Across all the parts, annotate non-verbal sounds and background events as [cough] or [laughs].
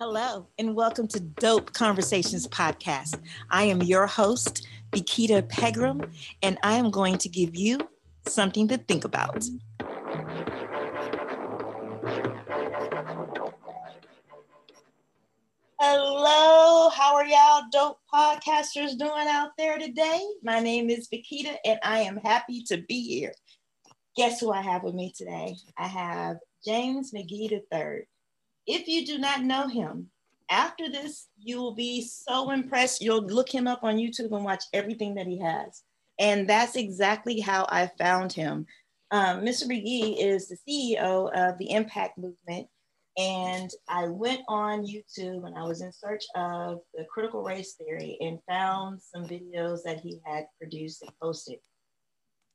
Hello, and welcome to Dope Conversations Podcast. I am your host, Bikita Pegram, and I am going to give you something to think about. Hello, how are y'all dope podcasters doing out there today? My name is Bikita, and I am happy to be here. Guess who I have with me today? I have James McGee III. If you do not know him, after this, you will be so impressed. You'll look him up on YouTube and watch everything that he has. And that's exactly how I found him. Um, Mr. McGee is the CEO of the Impact Movement. And I went on YouTube and I was in search of the critical race theory and found some videos that he had produced and posted.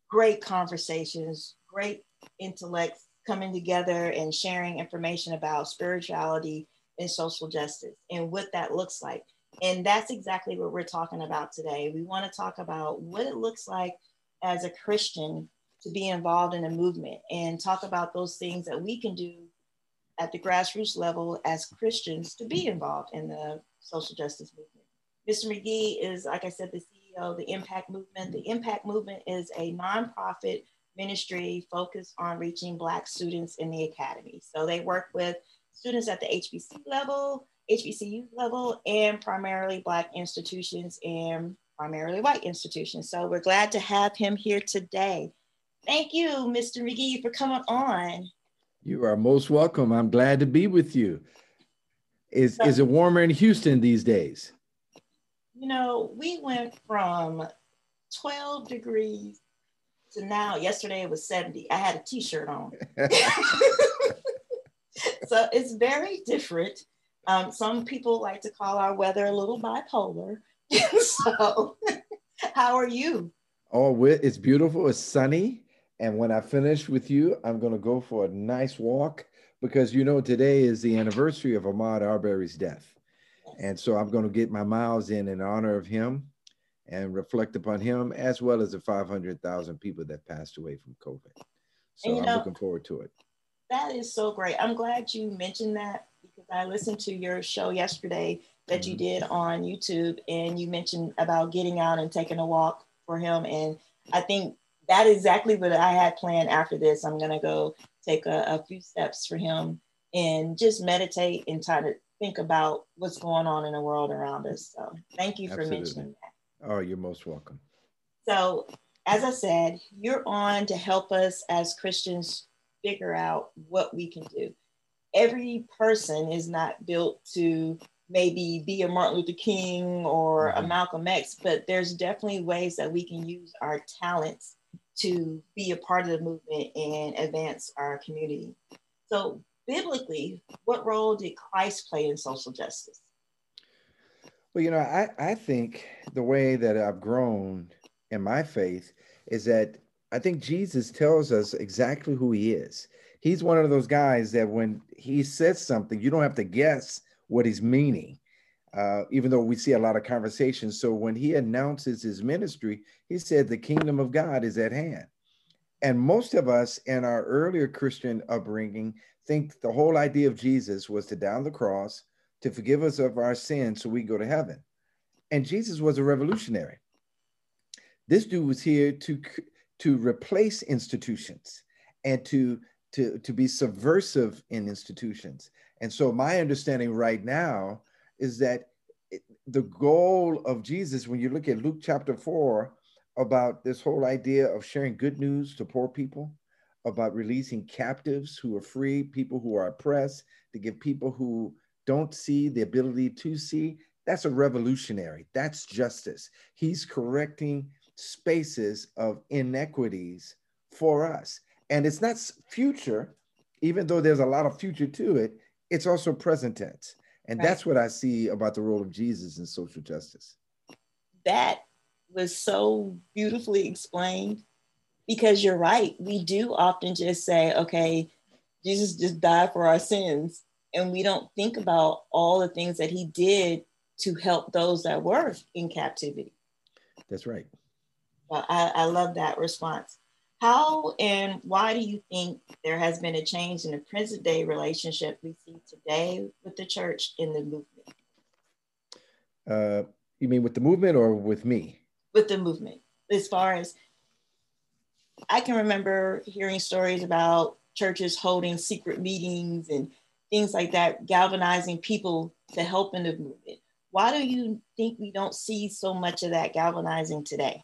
Great conversations, great intellect, coming together and sharing information about spirituality and social justice and what that looks like. And that's exactly what we're talking about today. We want to talk about what it looks like as a Christian to be involved in a movement and talk about those things that we can do at the grassroots level as Christians to be involved in the social justice movement. Mr. McGee is, like I said, the CEO of the Impact Movement. The Impact Movement is a nonprofit ministry focused on reaching Black students in the academy. So they work with students at the HBC level, HBCU level, and primarily Black institutions and primarily white institutions. So we're glad to have him here today. Thank you, Mr. McGee, for coming on. You are most welcome. I'm glad to be with you. Is, so, is it warmer in Houston these days? You know, we went from 12 degrees to now. Yesterday it was 70. I had a t-shirt on. [laughs] [laughs] so it's very different. Um, some people like to call our weather a little bipolar. [laughs] so how are you? Oh, it's beautiful. It's sunny. And when I finish with you, I'm going to go for a nice walk because you know today is the anniversary of Ahmaud Arbery's death. And so I'm going to get my miles in in honor of him and reflect upon him as well as the 500,000 people that passed away from COVID. So I'm know, looking forward to it. That is so great. I'm glad you mentioned that because I listened to your show yesterday that mm-hmm. you did on YouTube and you mentioned about getting out and taking a walk for him. And I think that is exactly what I had planned after this. I'm going to go take a, a few steps for him and just meditate and try to think about what's going on in the world around us. So thank you for Absolutely. mentioning that. Oh, you're most welcome. So, as I said, you're on to help us as Christians figure out what we can do. Every person is not built to maybe be a Martin Luther King or mm-hmm. a Malcolm X, but there's definitely ways that we can use our talents to be a part of the movement and advance our community. So, biblically, what role did Christ play in social justice? Well, you know, I, I think the way that I've grown in my faith is that I think Jesus tells us exactly who he is. He's one of those guys that when he says something, you don't have to guess what he's meaning, uh, even though we see a lot of conversations. So when he announces his ministry, he said, The kingdom of God is at hand. And most of us in our earlier Christian upbringing think the whole idea of Jesus was to down the cross, to forgive us of our sins so we go to heaven. And Jesus was a revolutionary. This dude was here to, to replace institutions and to, to, to be subversive in institutions. And so my understanding right now is that the goal of Jesus, when you look at Luke chapter four, about this whole idea of sharing good news to poor people, about releasing captives who are free, people who are oppressed, to give people who don't see the ability to see, that's a revolutionary. That's justice. He's correcting spaces of inequities for us. And it's not future, even though there's a lot of future to it, it's also present tense. And right. that's what I see about the role of Jesus in social justice. That was so beautifully explained because you're right. We do often just say, okay, Jesus just died for our sins and we don't think about all the things that he did to help those that were in captivity. That's right. Well, I, I love that response. How and why do you think there has been a change in the present day relationship we see today with the church in the movement? Uh, you mean with the movement or with me? With the movement, as far as I can remember hearing stories about churches holding secret meetings and things like that, galvanizing people to help in the movement. Why do you think we don't see so much of that galvanizing today?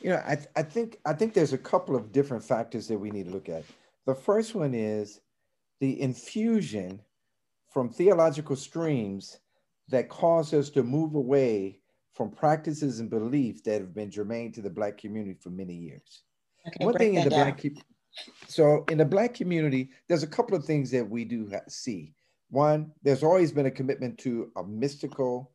You know, I, th- I think I think there's a couple of different factors that we need to look at. The first one is the infusion from theological streams that cause us to move away from practices and beliefs that have been germane to the Black community for many years. Okay, One thing in the down. Black so in the Black community, there's a couple of things that we do see. One, there's always been a commitment to a mystical,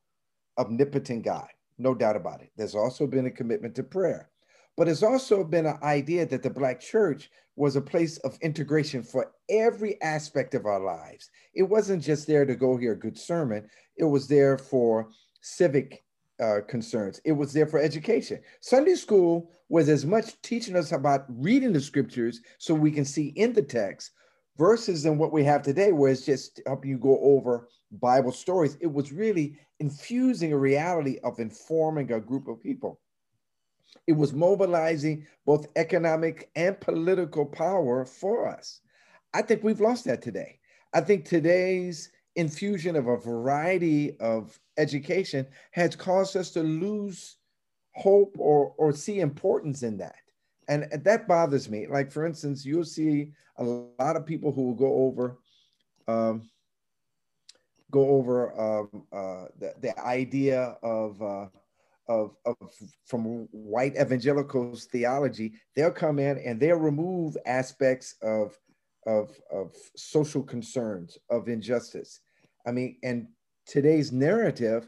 omnipotent God, no doubt about it. There's also been a commitment to prayer. But it's also been an idea that the Black church was a place of integration for every aspect of our lives. It wasn't just there to go hear a good sermon, it was there for civic uh, concerns. It was there for education. Sunday school was as much teaching us about reading the scriptures so we can see in the text versus than what we have today, where it's just helping you go over Bible stories. It was really infusing a reality of informing a group of people. It was mobilizing both economic and political power for us. I think we've lost that today. I think today's infusion of a variety of education has caused us to lose hope or, or see importance in that. And that bothers me. Like, for instance, you'll see a lot of people who will go over. Um, go over um, uh, the, the idea of, uh, of, of from white evangelicals theology, they'll come in and they'll remove aspects of, of, of social concerns, of injustice. I mean, and today's narrative,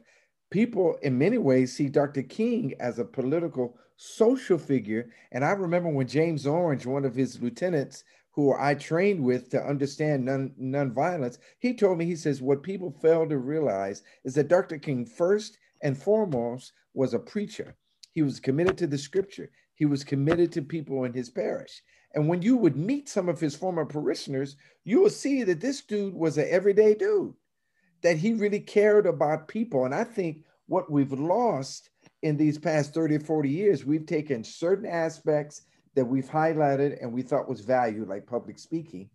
people in many ways see Dr. King as a political social figure. And I remember when James Orange, one of his lieutenants, who I trained with to understand non nonviolence, he told me, he says, what people fail to realize is that Dr. King, first and foremost, was a preacher. He was committed to the scripture. He was committed to people in his parish. And when you would meet some of his former parishioners, you will see that this dude was an everyday dude that he really cared about people. And I think what we've lost in these past 30 or 40 years, we've taken certain aspects that we've highlighted and we thought was value, like public speaking,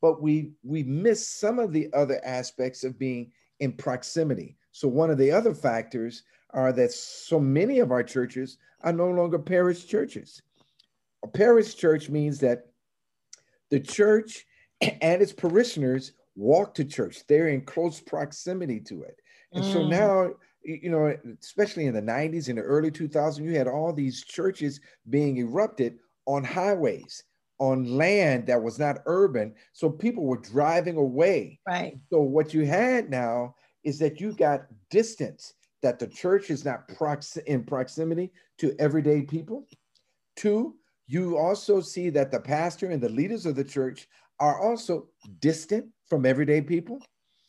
but we we missed some of the other aspects of being in proximity. So one of the other factors are that so many of our churches are no longer parish churches. A parish church means that the church and its parishioners walk to church. They're in close proximity to it. And mm. so now, you know, especially in the 90s and the early 2000s, you had all these churches being erupted on highways, on land that was not urban. So people were driving away. Right. So what you had now is that you got distance, that the church is not prox- in proximity to everyday people. Two, you also see that the pastor and the leaders of the church are also distant from everyday people.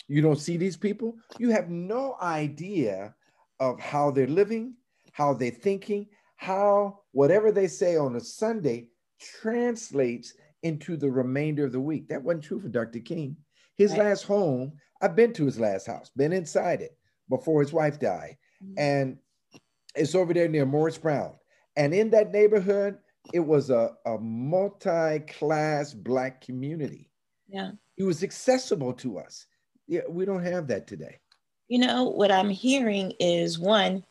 You don't see these people. You have no idea of how they're living, how they're thinking, how whatever they say on a Sunday translates into the remainder of the week. That wasn't true for Dr. King. His right. last home, I've been to his last house, been inside it before his wife died. Mm-hmm. And it's over there near Morris Brown. And in that neighborhood, it was a, a multi-class black community. Yeah. It was accessible to us. Yeah, we don't have that today. You know, what I'm hearing is one,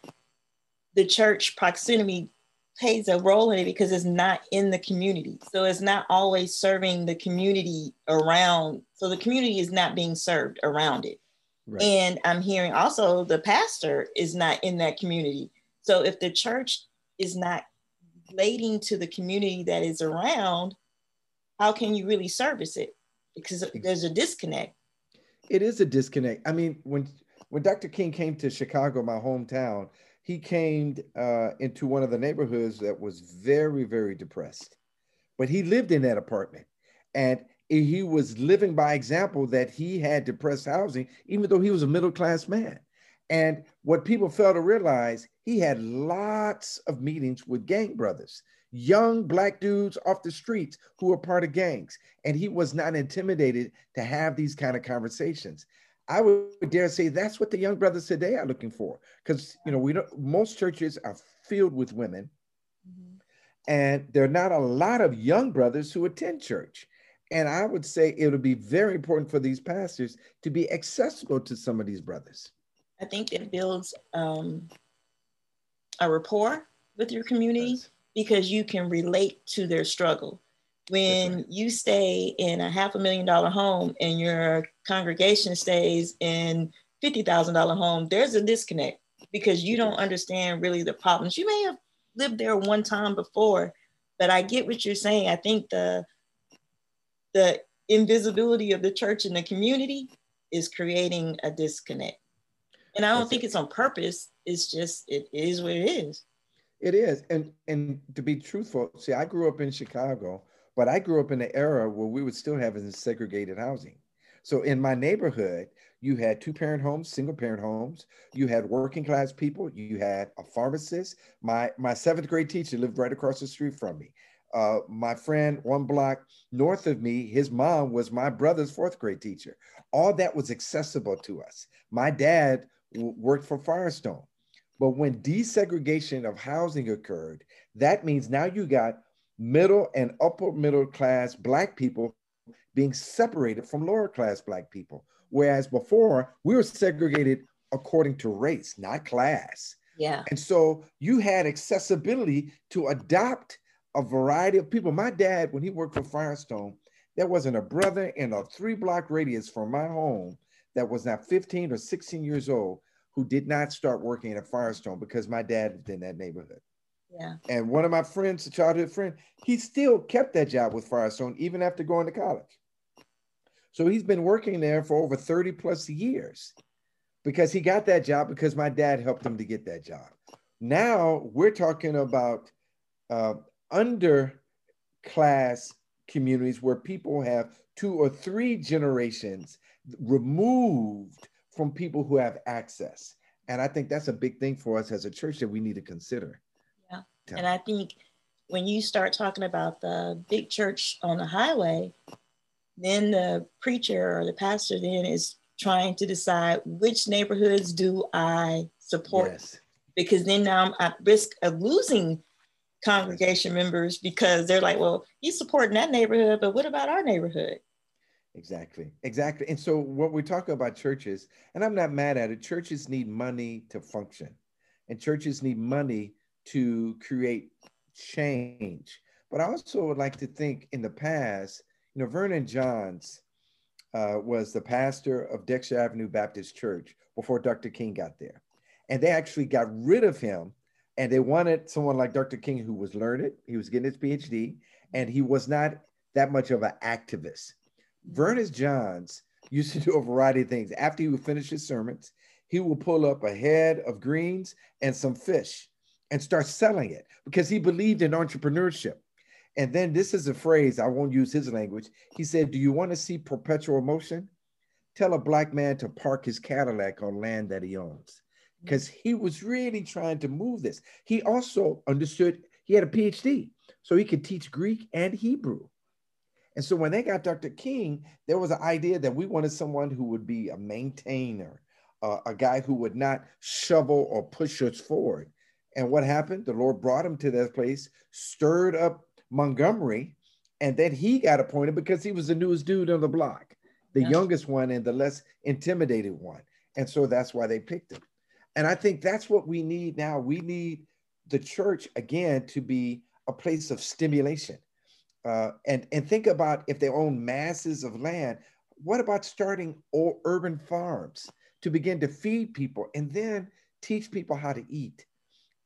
the church proximity plays a role in it because it's not in the community. So it's not always serving the community around. So the community is not being served around it. Right. And I'm hearing also the pastor is not in that community. So if the church is not relating to the community that is around, how can you really service it? Because there's a disconnect. It is a disconnect. I mean, when when Dr. King came to Chicago, my hometown, he came uh, into one of the neighborhoods that was very, very depressed. But he lived in that apartment, and he was living by example that he had depressed housing, even though he was a middle class man. And what people fail to realize, he had lots of meetings with gang brothers. young black dudes off the streets who were part of gangs. And he was not intimidated to have these kind of conversations. I would dare say that's what the young brothers today are looking for. Because you know, we don't most churches are filled with women. Mm-hmm. And there are not a lot of young brothers who attend church. And I would say it would be very important for these pastors to be accessible to some of these brothers. I think it builds um, a rapport with your community because you can relate to their struggle. When right. you stay in a half a million dollar home and your congregation stays in $50,000 home, there's a disconnect because you don't understand really the problems. You may have lived there one time before, but I get what you're saying. I think the the invisibility of the church in the community is creating a disconnect. And I don't think it's on purpose. It's just it is what it is. It is. And and to be truthful, see, I grew up in Chicago, but I grew up in an era where we would still have segregated housing. So in my neighborhood, you had two parent homes, single parent homes. You had working class people. You had a pharmacist. My my seventh grade teacher lived right across the street from me. Uh, my friend one block north of me, his mom was my brother's fourth grade teacher. All that was accessible to us. My dad worked for Firestone. But when desegregation of housing occurred, that means now you got middle and upper middle class Black people being separated from lower class Black people. Whereas before, we were segregated according to race, not class. Yeah. And so you had accessibility to adopt a variety of people. My dad, when he worked for Firestone, there wasn't a brother in a three block radius from my home that was not 15 or 16 years old who did not start working at Firestone because my dad lived in that neighborhood. Yeah. And one of my friends, a childhood friend, he still kept that job with Firestone even after going to college. So he's been working there for over 30 plus years because he got that job because my dad helped him to get that job. Now we're talking about uh, underclass communities where people have two or three generations removed from people who have access. And I think that's a big thing for us as a church that we need to consider. Yeah. And I think when you start talking about the big church on the highway, then the preacher or the pastor then is trying to decide which neighborhoods do I support? Yes. Because then now I'm at risk of losing congregation members because they're like, well, he's supporting that neighborhood, but what about our neighborhood? Exactly, exactly. And so, what we talk about churches, and I'm not mad at it, churches need money to function, and churches need money to create change. But I also would like to think in the past, you know, Vernon Johns uh, was the pastor of Dexter Avenue Baptist Church before Dr. King got there. And they actually got rid of him and they wanted someone like Dr. King who was learned, he was getting his PhD, and he was not that much of an activist. Vernon Johns used to do a variety of things. After he would finish his sermons, he would pull up a head of greens and some fish and start selling it because he believed in entrepreneurship. And then this is a phrase, I won't use his language. He said, Do you want to see perpetual motion? Tell a black man to park his Cadillac on land that he owns. Because he was really trying to move this. He also understood, he had a PhD, so he could teach Greek and Hebrew. And so when they got Dr. King, there was an idea that we wanted someone who would be a maintainer, uh, a guy who would not shovel or push us forward. And what happened? The Lord brought him to that place, stirred up Montgomery, and then he got appointed because he was the newest dude on the block, the yeah. youngest one and the less intimidated one. And so that's why they picked him. And I think that's what we need now. We need the church again to be a place of stimulation. Uh, and, and think about if they own masses of land, what about starting urban farms to begin to feed people and then teach people how to eat?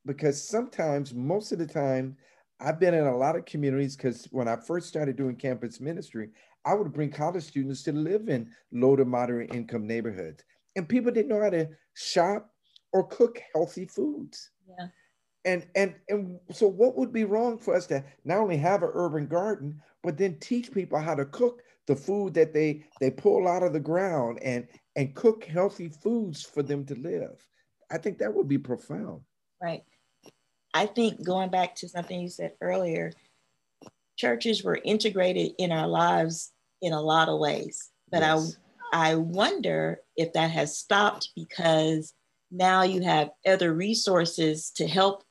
Because sometimes, most of the time, I've been in a lot of communities because when I first started doing campus ministry, I would bring college students to live in low to moderate income neighborhoods. And people didn't know how to shop or cook healthy foods. Yeah. And and and so what would be wrong for us to not only have an urban garden, but then teach people how to cook the food that they they pull out of the ground and and cook healthy foods for them to live. I think that would be profound. Right. I think going back to something you said earlier, churches were integrated in our lives in a lot of ways. But yes. I I wonder if that has stopped because now you have other resources to help.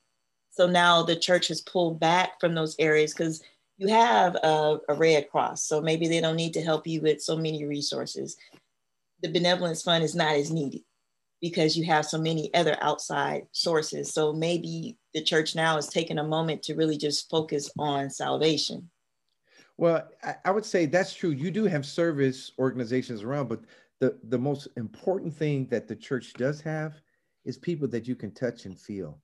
So now the church has pulled back from those areas because you have a, a, Red Cross. So maybe they don't need to help you with so many resources. The benevolence fund is not as needed because you have so many other outside sources. So maybe the church now is taking a moment to really just focus on salvation. Well, I, I would say that's true. You do have service organizations around, but the, the most important thing that the church does have is people that you can touch and feel.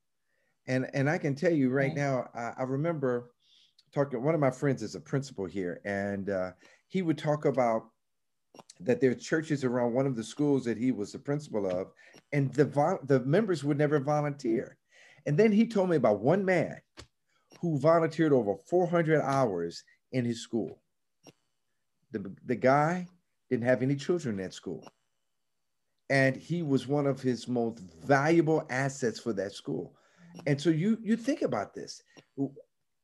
And, and I can tell you right, right. now, I, I, remember talking, one of my friends is a principal here, and uh, he would talk about that there are churches around one of the schools that he was the principal of, and the, the members would never volunteer. And then he told me about one man who volunteered over 400 hours in his school. The, the guy didn't have any children at school. And he was one of his most valuable assets for that school. And so you you think about this.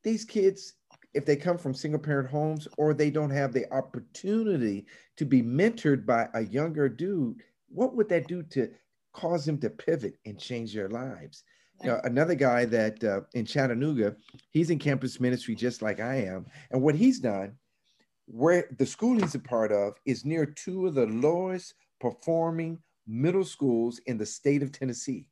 These kids, if they come from single parent homes or they don't have the opportunity to be mentored by a younger dude, what would that do to cause them to pivot and change their lives? You know, another guy that uh, in Chattanooga, he's in campus ministry just like I am. And what he's done, where the school he's a part of is near two of the lowest performing middle schools in the state of Tennessee.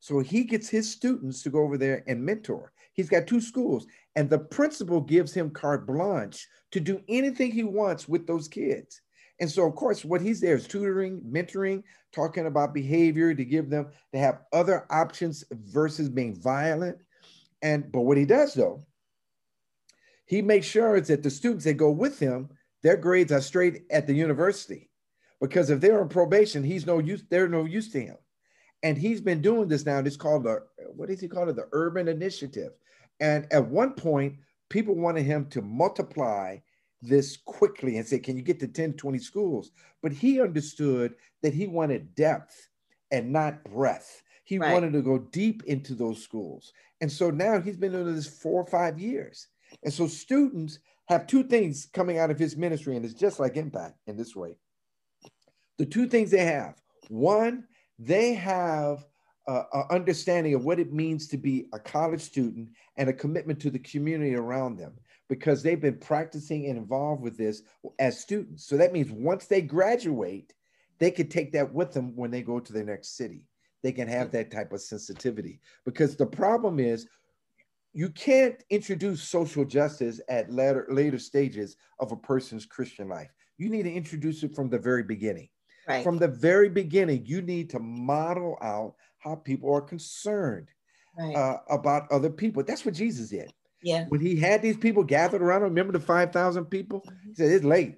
So he gets his students to go over there and mentor. He's got two schools, and the principal gives him carte blanche to do anything he wants with those kids. And so, of course, what he's there is tutoring, mentoring, talking about behavior to give them to have other options versus being violent. And but what he does though, he makes sure that the students that go with him, their grades are straight at the university. Because if they're on probation, he's no use, they're no use to him. And he's been doing this now. It's called the what is he called it? The urban initiative. And at one point, people wanted him to multiply this quickly and say, can you get to 10, 20 schools? But he understood that he wanted depth and not breadth. He right. wanted to go deep into those schools. And so now he's been doing this four or five years. And so students have two things coming out of his ministry, and it's just like impact in this way. The two things they have one, they have an understanding of what it means to be a college student and a commitment to the community around them because they've been practicing and involved with this as students. So that means once they graduate, they can take that with them when they go to the next city. They can have that type of sensitivity because the problem is you can't introduce social justice at later, later stages of a person's Christian life. You need to introduce it from the very beginning. Right. From the very beginning, you need to model out how people are concerned right. uh, about other people. That's what Jesus did. Yeah. When he had these people gathered around him, remember the 5,000 people? Mm-hmm. He said, It's late.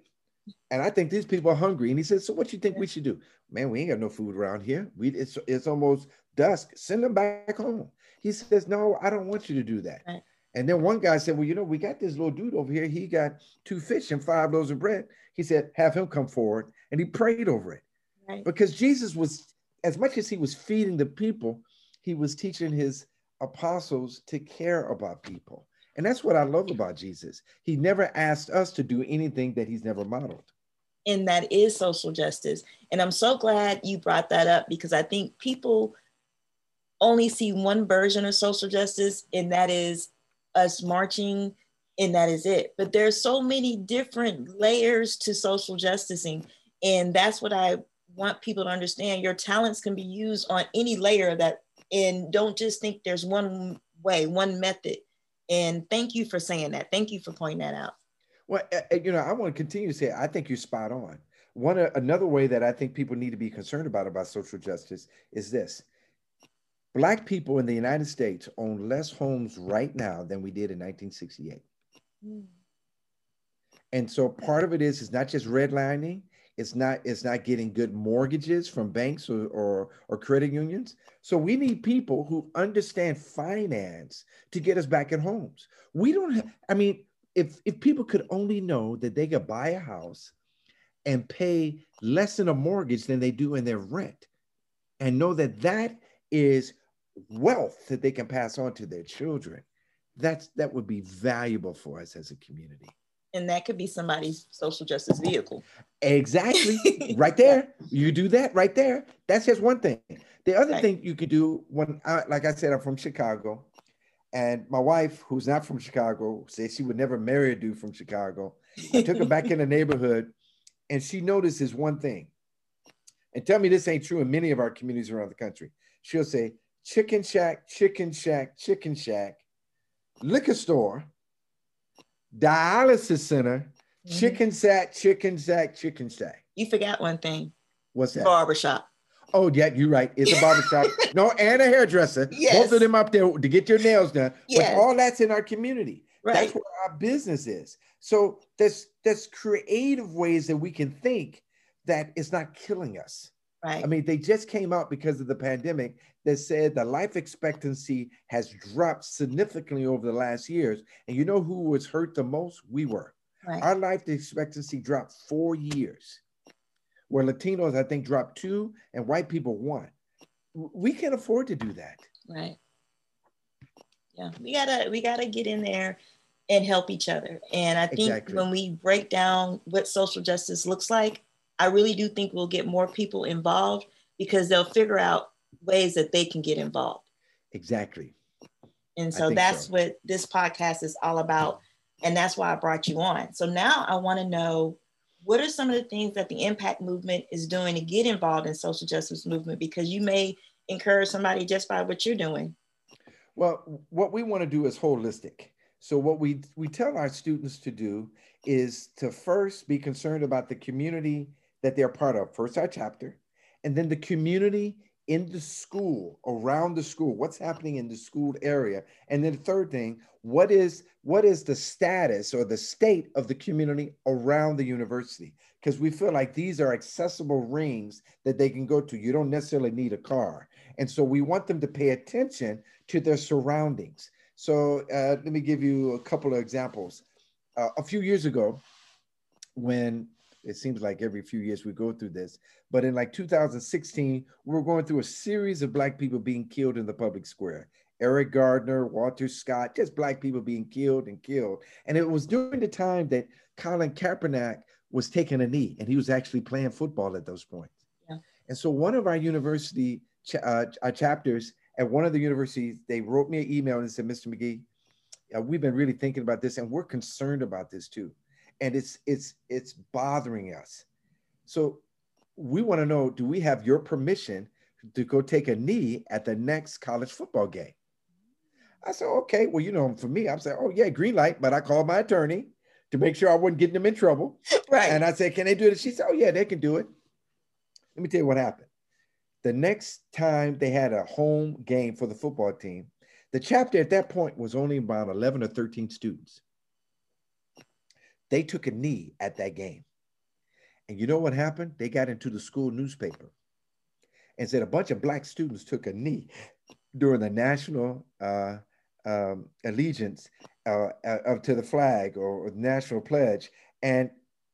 And I think these people are hungry. And he said, So what you think yeah. we should do? Man, we ain't got no food around here. We it's it's almost dusk. Send them back home. He says, No, I don't want you to do that. Right. And then one guy said, Well, you know, we got this little dude over here. He got two fish and five loaves of bread. He said, Have him come forward. And he prayed over it. Right. Because Jesus was, as much as he was feeding the people, he was teaching his apostles to care about people. And that's what I love about Jesus. He never asked us to do anything that he's never modeled. And that is social justice. And I'm so glad you brought that up because I think people only see one version of social justice, and that is us marching, and that is it. But there's so many different layers to social justicing. And that's what I want people to understand. Your talents can be used on any layer of that. And don't just think there's one way, one method and thank you for saying that. Thank you for pointing that out. Well, you know, I want to continue to say I think you're spot on. One another way that I think people need to be concerned about about social justice is this: Black people in the United States own less homes right now than we did in 1968. Mm. And so part of it it's is not just redlining, it's not it's not getting good mortgages from banks or, or, or credit unions. So we need people who understand finance to get us back in homes. We don't. Have, I mean, if if people could only know that they could buy a house and pay less in a mortgage than they do in their rent, and know that that is wealth that they can pass on to their children. That's that would be valuable for us as a community. And that could be somebody's social justice vehicle. Exactly. [laughs] right there. You do that right there. That's just one thing. The other Right. thing you could do when I, like I said, I'm from Chicago. And my wife, who's not from Chicago, said she would never marry a dude from Chicago. I took her back in the [laughs] neighborhood and she notices one thing. And tell me this ain't true in many of our communities around the country. She'll say, chicken shack, chicken shack, chicken shack, liquor store, dialysis center, Mhm. chicken shack, chicken shack, chicken shack. You forgot one thing What's that? barbershop. Oh, yeah, you're right. It's a barbershop. [laughs] no, and a hairdresser. Yes. Both of them up there to get your nails done. Yes. But all that's in our community. Right. That's where our business is. So there's there's creative ways that we can think that it's not killing us. Right. I mean, they just came out because of the pandemic that said the life expectancy has dropped significantly over the last years. And you know who was hurt the most? We were. right. Our life expectancy dropped four years, where Latinos, I think, dropped two and white people one. We can't afford to do that. Right. Yeah, we gotta we gotta get in there and help each other. And I think Exactly. when we break down what social justice looks like, I really do think we'll get more people involved because they'll figure out ways that they can get involved. Exactly. And so that's so. what this podcast is all about. And that's why I brought you on. So now I want to know what are some of the things that the impact movement is doing to get involved in social justice movement because you may encourage somebody just by what you're doing. Well, what we want to do is holistic. So what we we tell our students to do is to first be concerned about the community that they're part of. First our chapter, and then the community in the school, around the school, what's happening in the school area. And then the third thing, what is what is the status or the state of the community around the university? Because we feel like these are accessible rings that they can go to. You don't necessarily need a car. And so we want them to pay attention to their surroundings. So uh, let me give you a couple of examples. Uh, a few years ago, when it seems like every few years we go through this, but in like 2016, we were going through a series of Black people being killed in the public square. Eric Gardner, Walter Scott, just Black people being killed and killed. And it was during the time that Colin Kaepernick was taking a knee and he was actually playing football at those points. Yeah. And so one of our university ch- uh, uh, chapters at one of the universities, they wrote me an email and said, Mr. McGee, uh, we've been really thinking about this and we're concerned about this too. And it's it's it's bothering us. So we want to know, do we have your permission to go take a knee at the next college football game? I said, okay, well, you know, for me, I'm saying, oh yeah, green light, but I called my attorney to make sure I wasn't getting them in trouble. Right. And I said, Can they do it? She said, Oh, yeah, they can do it. Let me tell you what happened. The next time they had a home game for the football team, the chapter at that point was only about 11 or 13 students. They took a knee at that game. And you know what happened? They got into the school newspaper and said a bunch of Black students took a knee during the national uh, um, allegiance uh, uh, to the flag or, or national pledge. And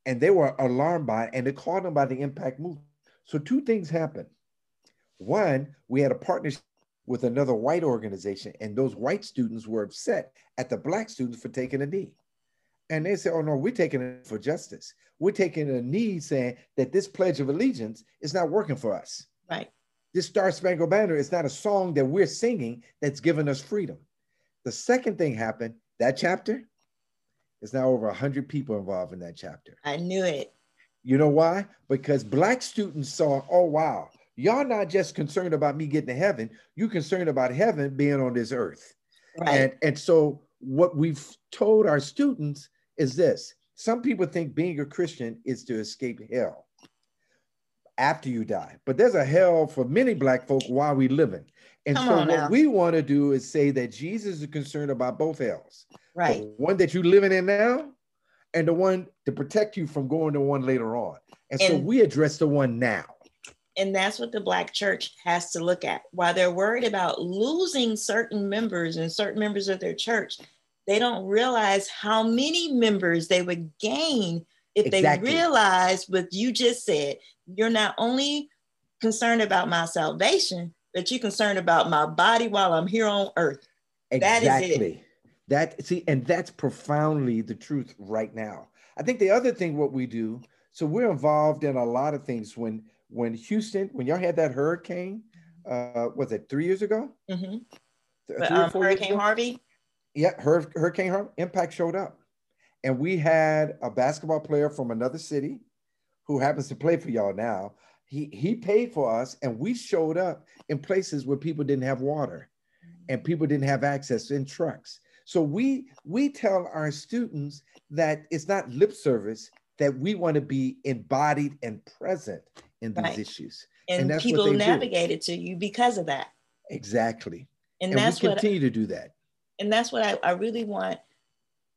and they were alarmed by it and they called them by the impact movement. So two things happened. One, we had a partnership with another white organization, and those white students were upset at the black students for taking a knee. And they said, Oh no, we're taking it for justice. We're taking a knee saying that this Pledge of Allegiance is not working for us. Right. This Star Spangled Banner is not a song that we're singing that's given us freedom. The second thing happened, that chapter is now over 100 people involved in that chapter. I knew it. You know why? Because black students saw, oh wow, y'all not just concerned about me getting to heaven, you're concerned about heaven being on this earth. Right. And and so what we've told our students is this. Some people think being a Christian is to escape hell after you die. But there's a hell for many black folk while we living. And Come so what now. we want to do is say that Jesus is concerned about both hells. right. The one that you're living in now and the one to protect you from going to one later on. And, so we address the one now. And that's what the Black church has to look at. While they're worried about losing certain members and certain members of their church, they don't realize how many members they would gain if Exactly. they realize what you just said. You're not only concerned about my salvation, but you're concerned about my body while I'm here on earth. Exactly. That, that see, and that's profoundly the truth right now. I think the other thing what we do, so we're involved in a lot of things. When when Houston, when y'all had that hurricane, uh, was it three years ago? Mm-hmm. But, um, hurricane Harvey. Yeah, Hurricane Harvey. Impact showed up, and we had a basketball player from another city, who happens to play for y'all now. He he paid for us, and we showed up in places where people didn't have water and people didn't have access in trucks. So we we tell our students that it's not lip service that we want to be embodied and present in these right. issues. And, and people navigated to you because of that. Exactly. And, and that's we continue to do that. And that's what I, I really want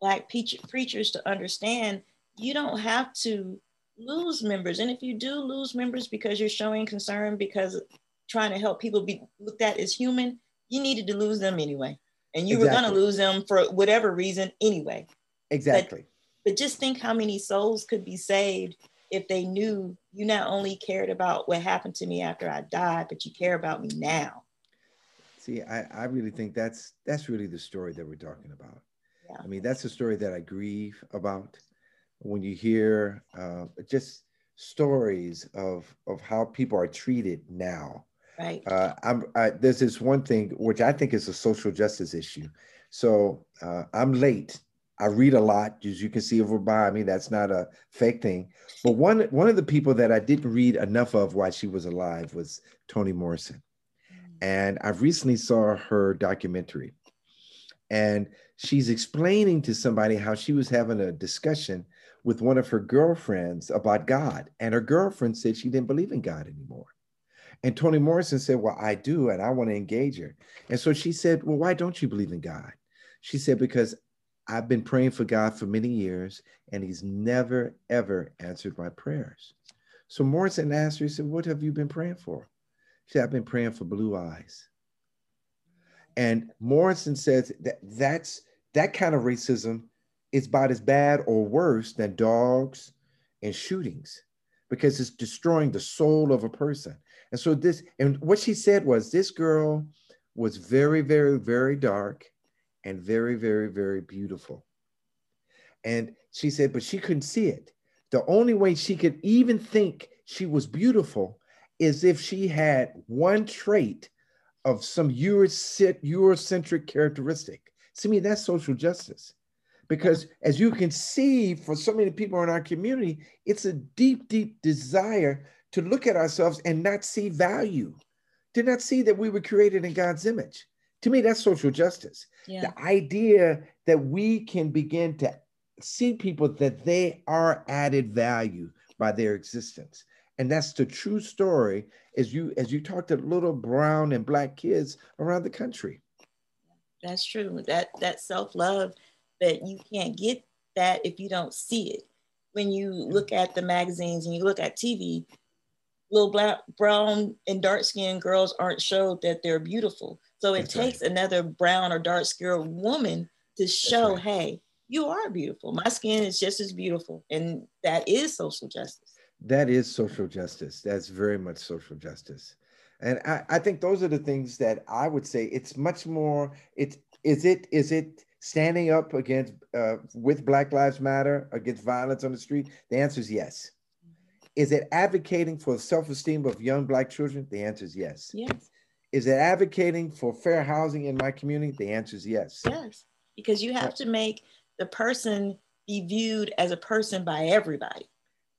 black preachers to understand. You don't have to lose members. And if you do lose members because you're showing concern because trying to help people be looked at as human, you needed to lose them anyway. And you exactly. were going to lose them for whatever reason anyway. Exactly. But, but just think how many souls could be saved if they knew you not only cared about what happened to me after I died, but you care about me now. See, I, I really think that's that's really the story that we're talking about. Yeah. I mean, that's the story that I grieve about when you hear uh, just stories of of how people are treated now Right. Uh, I'm, I, there's this one thing which I think is a social justice issue. So uh, I'm late. I read a lot, as you can see over by me. That's not a fake thing. But one one of the people that I didn't read enough of while she was alive was Toni Morrison. And I recently saw her documentary, and she's explaining to somebody how she was having a discussion with one of her girlfriends about God, and her girlfriend said she didn't believe in God anymore. And Toni Morrison said, Well, I do, and I want to engage her. And so she said, Well, why don't you believe in God? She said, Because I've been praying for God for many years, and He's never, ever answered my prayers. So Morrison asked her, He said, What have you been praying for? I've been praying for blue eyes. And Morrison says that that's that kind of racism is about as bad or worse than dogs and shootings because it's destroying the soul of a person. And so this, and what she said was this girl was very, very, very dark and very, very, very beautiful. And she said, but she couldn't see it. The only way she could even think she was beautiful is if she had one trait of some Eurocentric characteristic. To me, that's social justice. Because as you can see, for so many people in our community, it's a deep, deep desire to look at ourselves and not see value, to not see that we were created in God's image. To me, that's social justice. Yeah. The idea that we can begin to see people that they are added value by their existence. And that's the true story as you as you talk to little brown and black kids around the country. That's true. That that self-love that you can't get that if you don't see it. When you look at the magazines and you look at TV, little black, brown, and dark skinned girls aren't showed that they're beautiful. So it That's takes right. another brown or dark skinned woman to show, right. hey, you are beautiful. My skin is just as beautiful. And that is social justice. That is social justice. That's very much social justice. And I, I think those are the things that I would say it's much more, it is it is it standing up against uh, with Black Lives Matter against violence on the street? The answer is yes. Is it advocating for the self-esteem of young black children? The answer is yes. Yes. Is it advocating for fair housing in my community? The answer is yes. Yes, because you have to make the person be viewed as a person by everybody.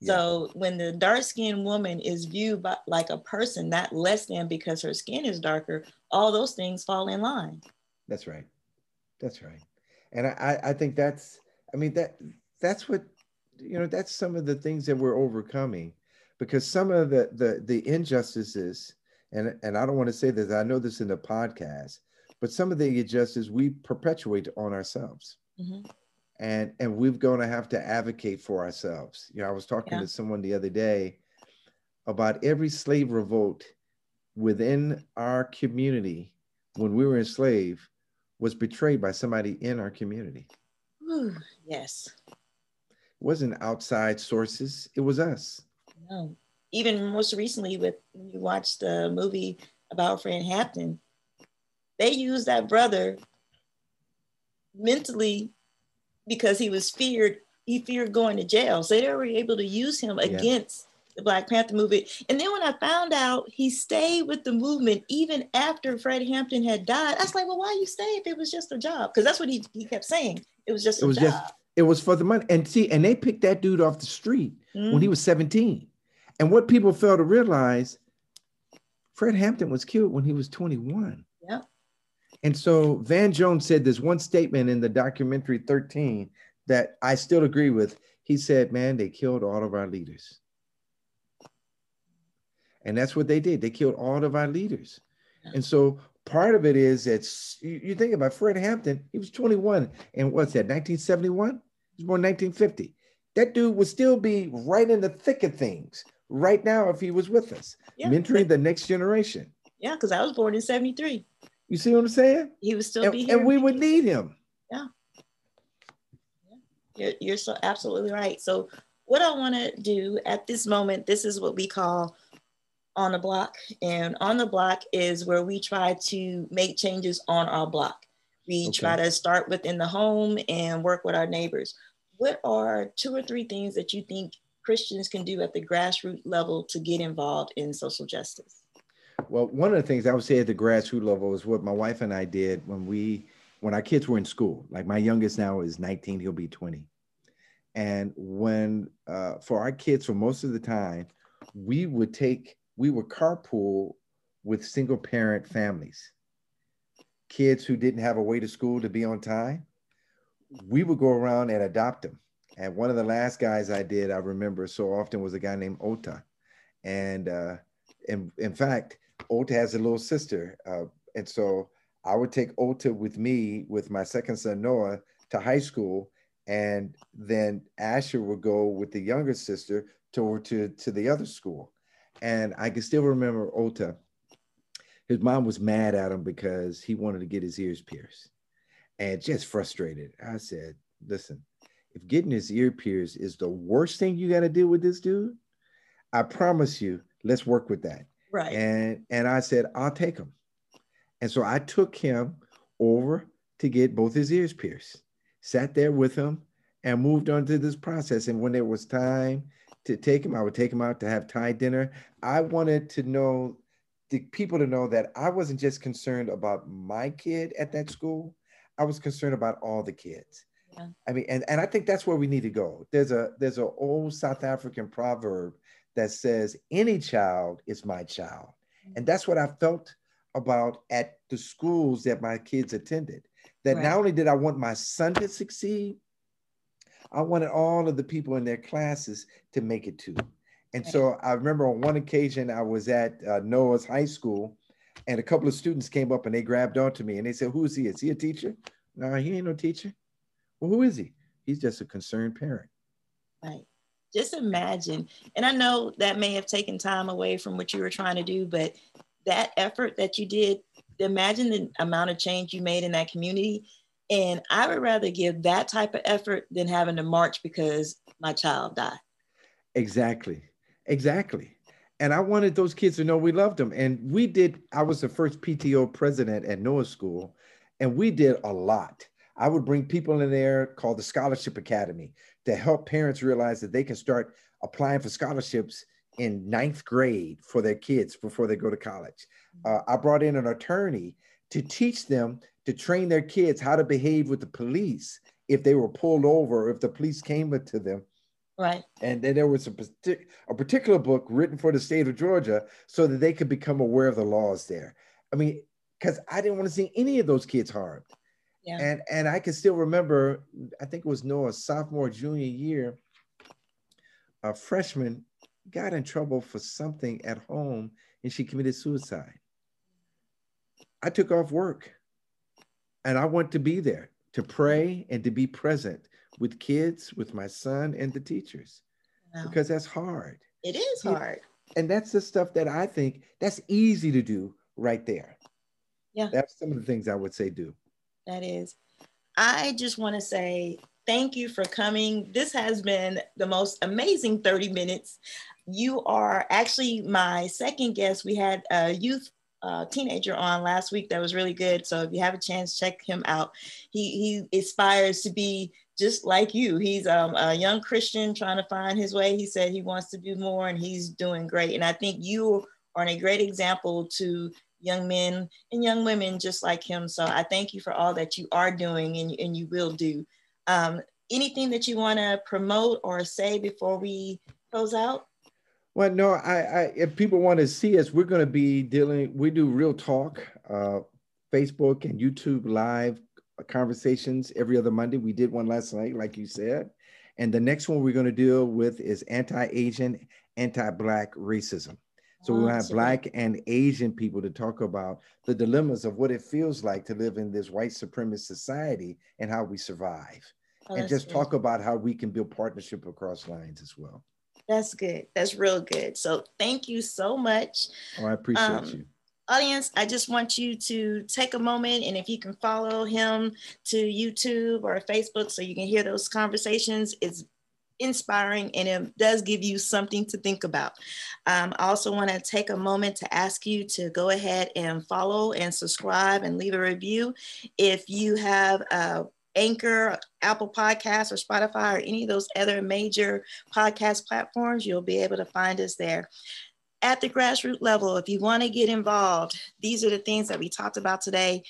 Yeah. So when the dark-skinned woman is viewed by, like a person, not less than because her skin is darker, all those things fall in line. That's right. That's right. And I, I think that's, I mean, that that's what you know that's some of the things that we're overcoming because some of the the, the injustices and and i don't want to say this i know this in the podcast but some of the injustices we perpetuate on ourselves mm-hmm. And and we're going to have to advocate for ourselves you know i was talking yeah. to someone the other day about every slave revolt within our community when we were enslaved was betrayed by somebody in our community Ooh, yes it wasn't outside sources, it was us. No. Even most recently with when you watched the movie about Fred Hampton, they used that brother mentally because he was feared. He feared going to jail, so they were able to use him yeah. against the Black Panther movement. And then when I found out he stayed with the movement even after Fred Hampton had died, I was like, well, why you stay if it was just a job? Because that's what he, he kept saying. It was just it was job. just it was for the money. And see, and they picked that dude off the street mm-hmm. when he mm. was 17. And what people fail to realize, Fred Hampton was killed when he was 21. And so Van Jones said this one statement in the documentary 13 that I still agree with. He said, Man, they killed all of our leaders. And that's what they did. They killed all of our leaders. And so part of it is that you think about Fred Hampton, he was 21 and what's that, 1971? He was born 1950. That dude would still be right in the thick of things right now if he was with us, yeah. mentoring the next generation. Yeah, because I was born in 73. You see what I'm saying? He would still and, be here. And we would need him. Yeah. yeah. You're, you're so absolutely right. So what I want to do at this moment, this is what we call on the block. And on the block is where we try to make changes on our block. We okay. try to start within the home and work with our neighbors. What are two or three things that you think Christians can do at the grassroots level to get involved in social justice? Well, one of the things I would say at the grassroots level is what my wife and I did when we when our kids were in school. Like my youngest now is 19, he'll be 20. And when uh, for our kids, for most of the time, we would take we would carpool with single parent families, kids who didn't have a way to school to be on time. We would go around and adopt them. And one of the last guys I did, I remember so often, was a guy named Ota. And uh, in, in fact, Ota has a little sister. Uh, and so I would take Ota with me, with my second son, Noah, to high school. And then Asher would go with the younger sister to, to, to the other school. And I can still remember Ota. His mom was mad at him because he wanted to get his ears pierced and just frustrated. I said, listen, if getting his ear pierced is the worst thing you got to do with this dude, I promise you, let's work with that. Right. And and I said, I'll take him. And so I took him over to get both his ears pierced, sat there with him, and moved on to this process. And when there was time to take him. I would take him out to have Thai dinner. I wanted to know the people to know that I wasn't just concerned about my kid at that school. I was concerned about all the kids. Yeah. I mean, and, and I think that's where we need to go. There's a there's an old South African proverb that says, any child is my child. And that's what I felt about at the schools that my kids attended. That right. not only did I want my son to succeed, I wanted all of the people in their classes to make it too. And so I remember on one occasion I was at uh, Noah's high school and a couple of students came up and they grabbed onto me and they said, Who is he? Is he a teacher? No, he ain't no teacher. Well, who is he? He's just a concerned parent. Right. Just imagine. And I know that may have taken time away from what you were trying to do, but that effort that you did, imagine the amount of change you made in that community and I would rather give that type of effort than having to march because my child died. Exactly. Exactly. And I wanted those kids to know we loved them. And we did, I was the first PTO president at Noah School, and we did a lot. I would bring people in there called the Scholarship Academy to help parents realize that they can start applying for scholarships in ninth grade for their kids before they go to college. Uh, I brought in an attorney to teach them to train their kids how to behave with the police if they were pulled over, if the police came to them. Right. And then there was a, a particular book written for the state of Georgia so that they could become aware of the laws there. I mean, because I didn't want to see any of those kids harmed. Yeah. And and I can still remember, I think it was Noah's sophomore, junior year, a freshman got in trouble for something at home and she committed suicide. I took off work and I want to be there to pray and to be present with kids, with my son and the teachers, wow. because that's hard. It is hard. And that's the stuff that I think that's easy to do right there. Yeah. That's some of the things I would say do. That is. I just want to say thank you for coming. This has been the most amazing 30 minutes. You are actually my second guest. We had a youth uh, teenager on last week that was really good. So if you have a chance, check him out. He he aspires to be just like you. He's um, a young Christian trying to find his way. He said he wants to do more, and he's doing great. And I think you are a great example to young men and young women just like him. So I thank you for all that you are doing and, and you will do. Um, anything that you want to promote or say before we close out? Well, no, I, I if people want to see us, we're going to be dealing. We do real talk, uh, Facebook and YouTube live conversations every other Monday. We did one last night, like you said, and the next one we're going to deal with is anti-Asian, anti-black racism. So we have black and Asian people to talk about the dilemmas of what it feels like to live in this white supremacist society and how we survive. Oh, and just good. talk about how we can build partnership across lines as well. That's good. That's real good. So thank you so much. Oh, I appreciate um, you. Audience, I just want you to take a moment and if you can follow him to YouTube or Facebook so you can hear those conversations, it's inspiring and it does give you something to think about. Um, I also want to take a moment to ask you to go ahead and follow and subscribe and leave a review. If you have a Anchor, Apple Podcasts, or Spotify, or any of those other major podcast platforms, you'll be able to find us there. At the grassroots level, if you want to get involved, these are the things that we talked about today.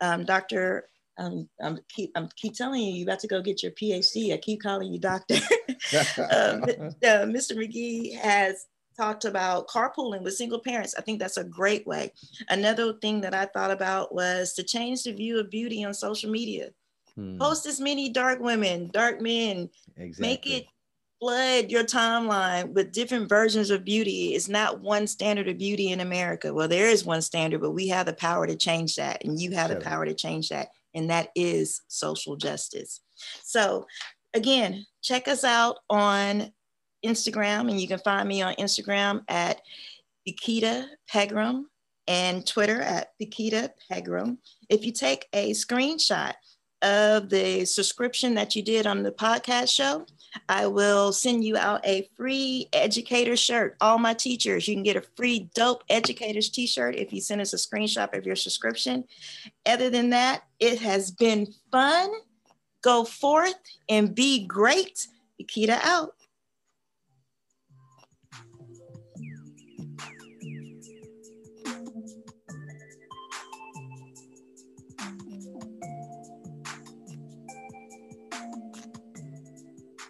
Um, Dr. Um, I'm keep I'm keep telling you, you got to go get your PhD. I keep calling you doctor. [laughs] [laughs] um, uh, Mr. McGee has talked about carpooling with single parents. I think that's a great way. Another thing that I thought about was to change the view of beauty on social media. Hmm. Post as many dark women, dark men. Exactly. Make it flood your timeline with different versions of beauty. It's not one standard of beauty in America. Well, there is one standard, but we have the power to change that, and you have the power to change that, and that is social justice. So, again, check us out on Instagram, and you can find me on Instagram at Bikita Pegram and Twitter at Bikita Pegram. If you take a screenshot of the subscription that you did on the podcast show, I will send you out a free educator shirt. All my teachers, you can get a free dope educators t-shirt if you send us a screenshot of your subscription. Other than that, it has been fun. Go forth and be great. Akita out.